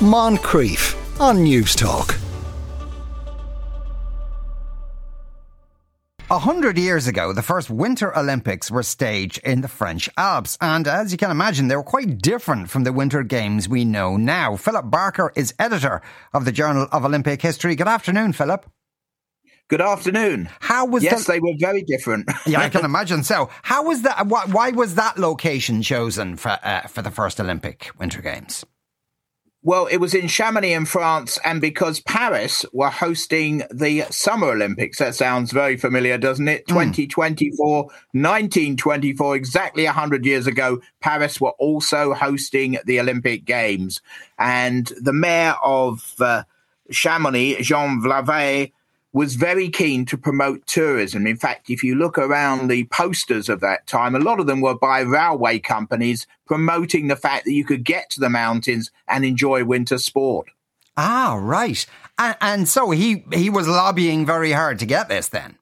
Moncrieff on Newstalk. A hundred years ago, the first Winter Olympics were staged in the French Alps, and as you can imagine, they were quite different from the Winter Games we know now. Philip Barker is editor of the Journal of Olympic History. Good afternoon, Philip. Good afternoon. How was yes, the... they were very different. yeah, I can imagine. So, how was that? Why was that location chosen for uh, for the first Olympic Winter Games? Well, it was in Chamonix in France, and because Paris were hosting the Summer Olympics. That sounds very familiar, doesn't it? Mm. 2024, 1924, exactly 100 years ago, Paris were also hosting the Olympic Games. And the mayor of uh, Chamonix, Jean Vlavet, was very keen to promote tourism. In fact, if you look around the posters of that time, a lot of them were by railway companies promoting the fact that you could get to the mountains and enjoy winter sport. Ah, right. And, and so he he was lobbying very hard to get this then.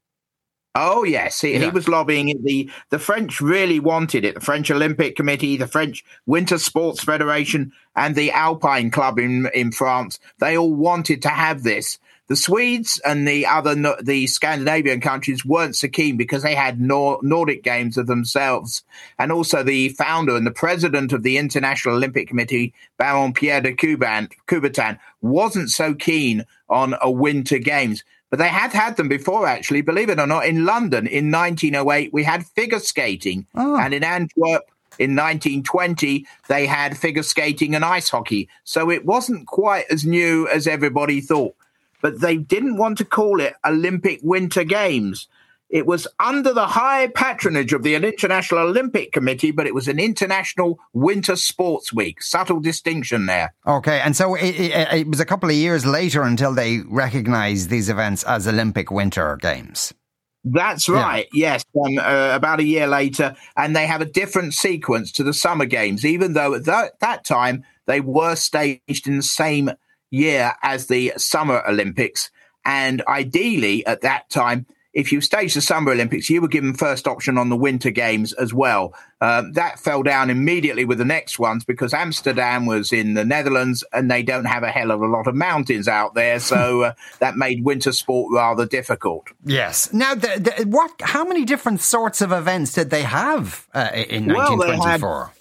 Oh yes, he, yeah. he, was lobbying it. The the French really wanted it. The French Olympic Committee, the French Winter Sports Federation, and the Alpine Club in in France. They all wanted to have this. The Swedes and the other the Scandinavian countries weren't so keen because they had Nor- Nordic games of themselves, and also the founder and the president of the International Olympic Committee, Baron Pierre de Coubertin, wasn't so keen on a Winter Games. But they had had them before, actually. Believe it or not, in London in 1908, we had figure skating, oh. and in Antwerp in 1920, they had figure skating and ice hockey. So it wasn't quite as new as everybody thought but they didn't want to call it Olympic Winter Games. It was under the high patronage of the International Olympic Committee, but it was an International Winter Sports Week. Subtle distinction there. Okay, and so it, it, it was a couple of years later until they recognised these events as Olympic Winter Games. That's right. Yeah. Yes, um, uh, about a year later, and they have a different sequence to the Summer Games, even though at that, that time they were staged in the same year as the Summer Olympics. And ideally, at that time, if you staged the Summer Olympics, you were given first option on the Winter Games as well. Um, that fell down immediately with the next ones because Amsterdam was in the Netherlands and they don't have a hell of a lot of mountains out there, so uh, that made winter sport rather difficult. Yes. Now, the, the, what? How many different sorts of events did they have uh, in well, 1924?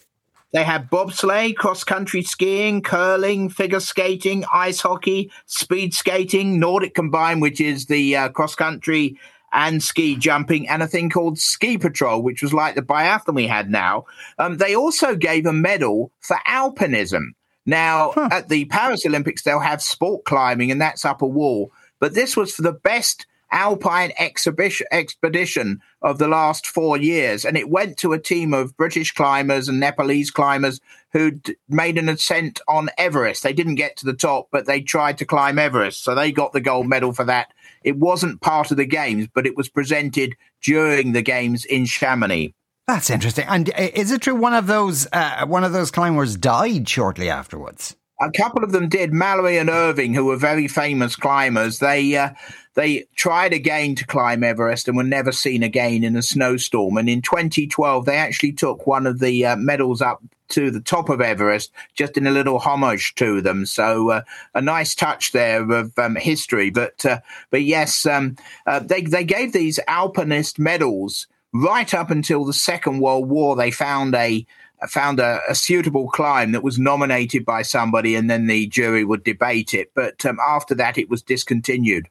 They have bobsleigh, cross country skiing, curling, figure skating, ice hockey, speed skating, Nordic combined, which is the uh, cross country and ski jumping, and a thing called Ski Patrol, which was like the biathlon we had now. Um, they also gave a medal for alpinism. Now, huh. at the Paris Olympics, they'll have sport climbing, and that's up a wall. But this was for the best alpine exhibition expedition of the last four years, and it went to a team of British climbers and Nepalese climbers who'd made an ascent on Everest. They didn't get to the top, but they tried to climb Everest, so they got the gold medal for that. It wasn't part of the games, but it was presented during the games in Chamonix. That's interesting. And is it true one of those uh, one of those climbers died shortly afterwards? A couple of them did. Mallory and Irvine, who were very famous climbers, they uh, they tried again to climb Everest and were never seen again in a snowstorm. And in 2012, they actually took one of the uh, medals up to the top of Everest, just in a little homage to them. So uh, a nice touch there of um, history. But uh, but yes, um, uh, they they gave these alpinist medals right up until the Second World War. They found a found a, a, suitable climb that was nominated by somebody, and then the jury would debate it. But um, after that, it was discontinued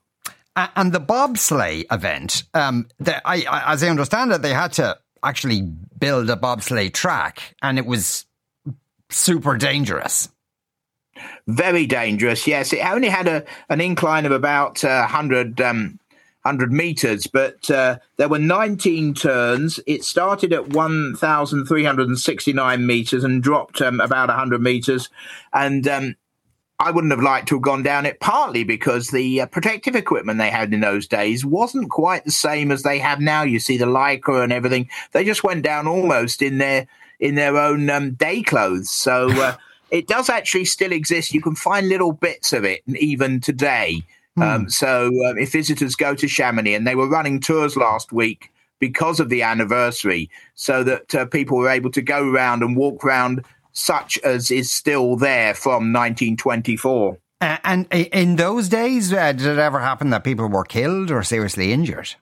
and the bobsleigh event, um, the, I, I, as I understand it, they had to actually build a bobsleigh track, and it was super dangerous. Very dangerous. Yes, it only had a an incline of about uh, 100, um, 100 meters, but uh, there were 19 turns. It started at 1,369 meters and dropped um, about 100 meters. And um, I wouldn't have liked to have gone down it partly because the uh, protective equipment they had in those days wasn't quite the same as they have now. You see the lycra and everything; they just went down almost in their in their own um, day clothes. So uh, it does actually still exist. You can find little bits of it even today. Hmm. Um, so um, if visitors go to Chamonix, and they were running tours last week because of the anniversary, so that uh, people were able to go around and walk around such as is still there from 1924. Uh, and in those days, uh, did it ever happen that people were killed or seriously injured?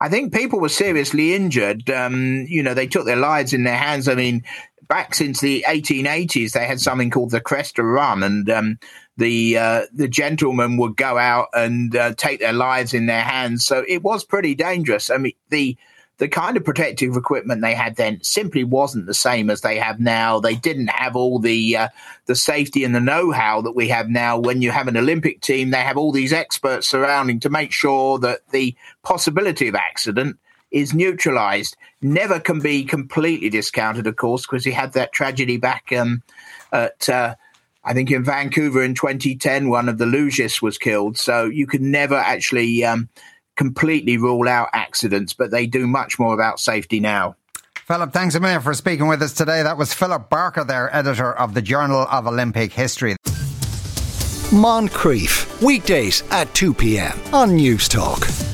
I think people were seriously injured. Um, you know, they took their lives in their hands. I mean, back since the 1880s, they had something called the Cresta Run, and um, the uh, the gentlemen would go out and uh, take their lives in their hands. So it was pretty dangerous. I mean, the the kind of protective equipment they had then simply wasn't the same as they have now. They didn't have all the uh, the safety and the know-how that we have now. When you have an Olympic team, they have all these experts surrounding to make sure that the possibility of accident is neutralized. Never can be completely discounted, of course, because he had that tragedy back um, at. Uh, I think in Vancouver in 2010, one of the lugists was killed. So you can never actually um, completely rule out accidents, but they do much more about safety now. Philip, thanks a million for speaking with us today. That was Philip Barker, there, editor of the Journal of Olympic History. Moncrieff, weekdays at 2 p.m. on Newstalk.